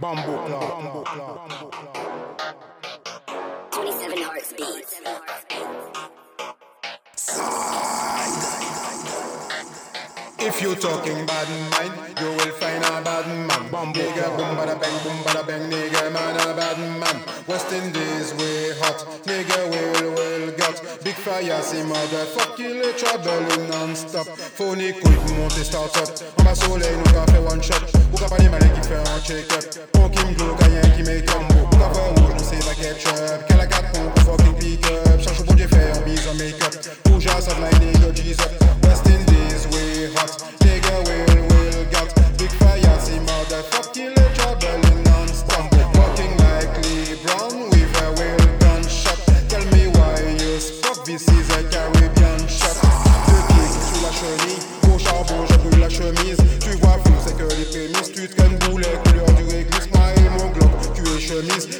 Bamboo Bamboo 27 Hearts Beats. If you talking bad mind, you will find a bad man. Bamboo nigga, boom bada bang, boom bada bang, nigga man a bad man. West Indies we hot, nigga will will got. Big fire, see motherfucker, le trouble non-stop. Phony cool pour monter start-up. En bas soleil, nous qu'a fait one shot. Ou qu'a pas les malins qui fait un check-up. On qui me rien qui met combo. Ou qu'a fait rouge, on sait pas ketchup. Qu'elle a 4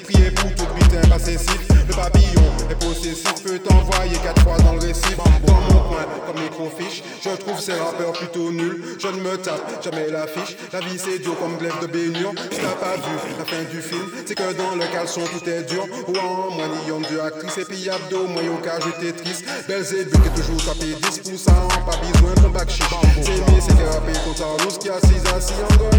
Priez pour tout putain passessif. Le papillon est possessif, peut t'envoyer quatre fois dans le récif. Dans mon coin, comme microfiche, je trouve ces rappeurs plutôt nuls. Je ne me tape jamais l'affiche. La vie c'est dur comme glaive de baignure. Si t'as pas vu la fin du film, c'est que dans le caleçon tout est dur. Ouah, moi nion de actrice et puis abdo, moi au cas j'étais triste. Belzébuth qui est toujours tapé 10 pour pas besoin de bac chiche. C'est mis, c'est thérapé contre nous qui assise assis en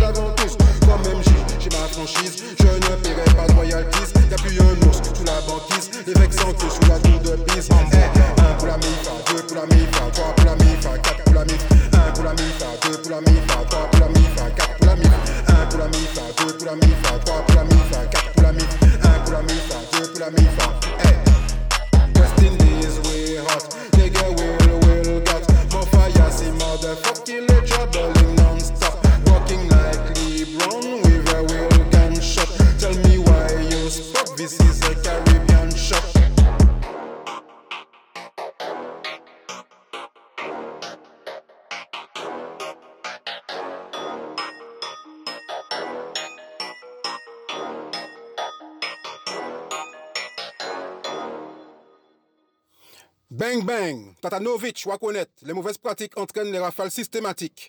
je ne paierai pas de royalties. Y'a plus un ours sous la banquise, les vexants que sous la tour de pise. Eh, un pour la mifa, deux pour la trois pour la quatre pour la. Un pour la mifa, deux pour la trois pour la quatre pour la. Un pour la mifa, deux pour la mifa, trois pour la quatre pour la pour la pour la. Eh. Indies we hot, nigga will will got fire, see motherfucking is a Caribbean shot. Bang bang, Tatanovic, Wakonet, les mauvaises pratiques entraînent les rafales systématiques.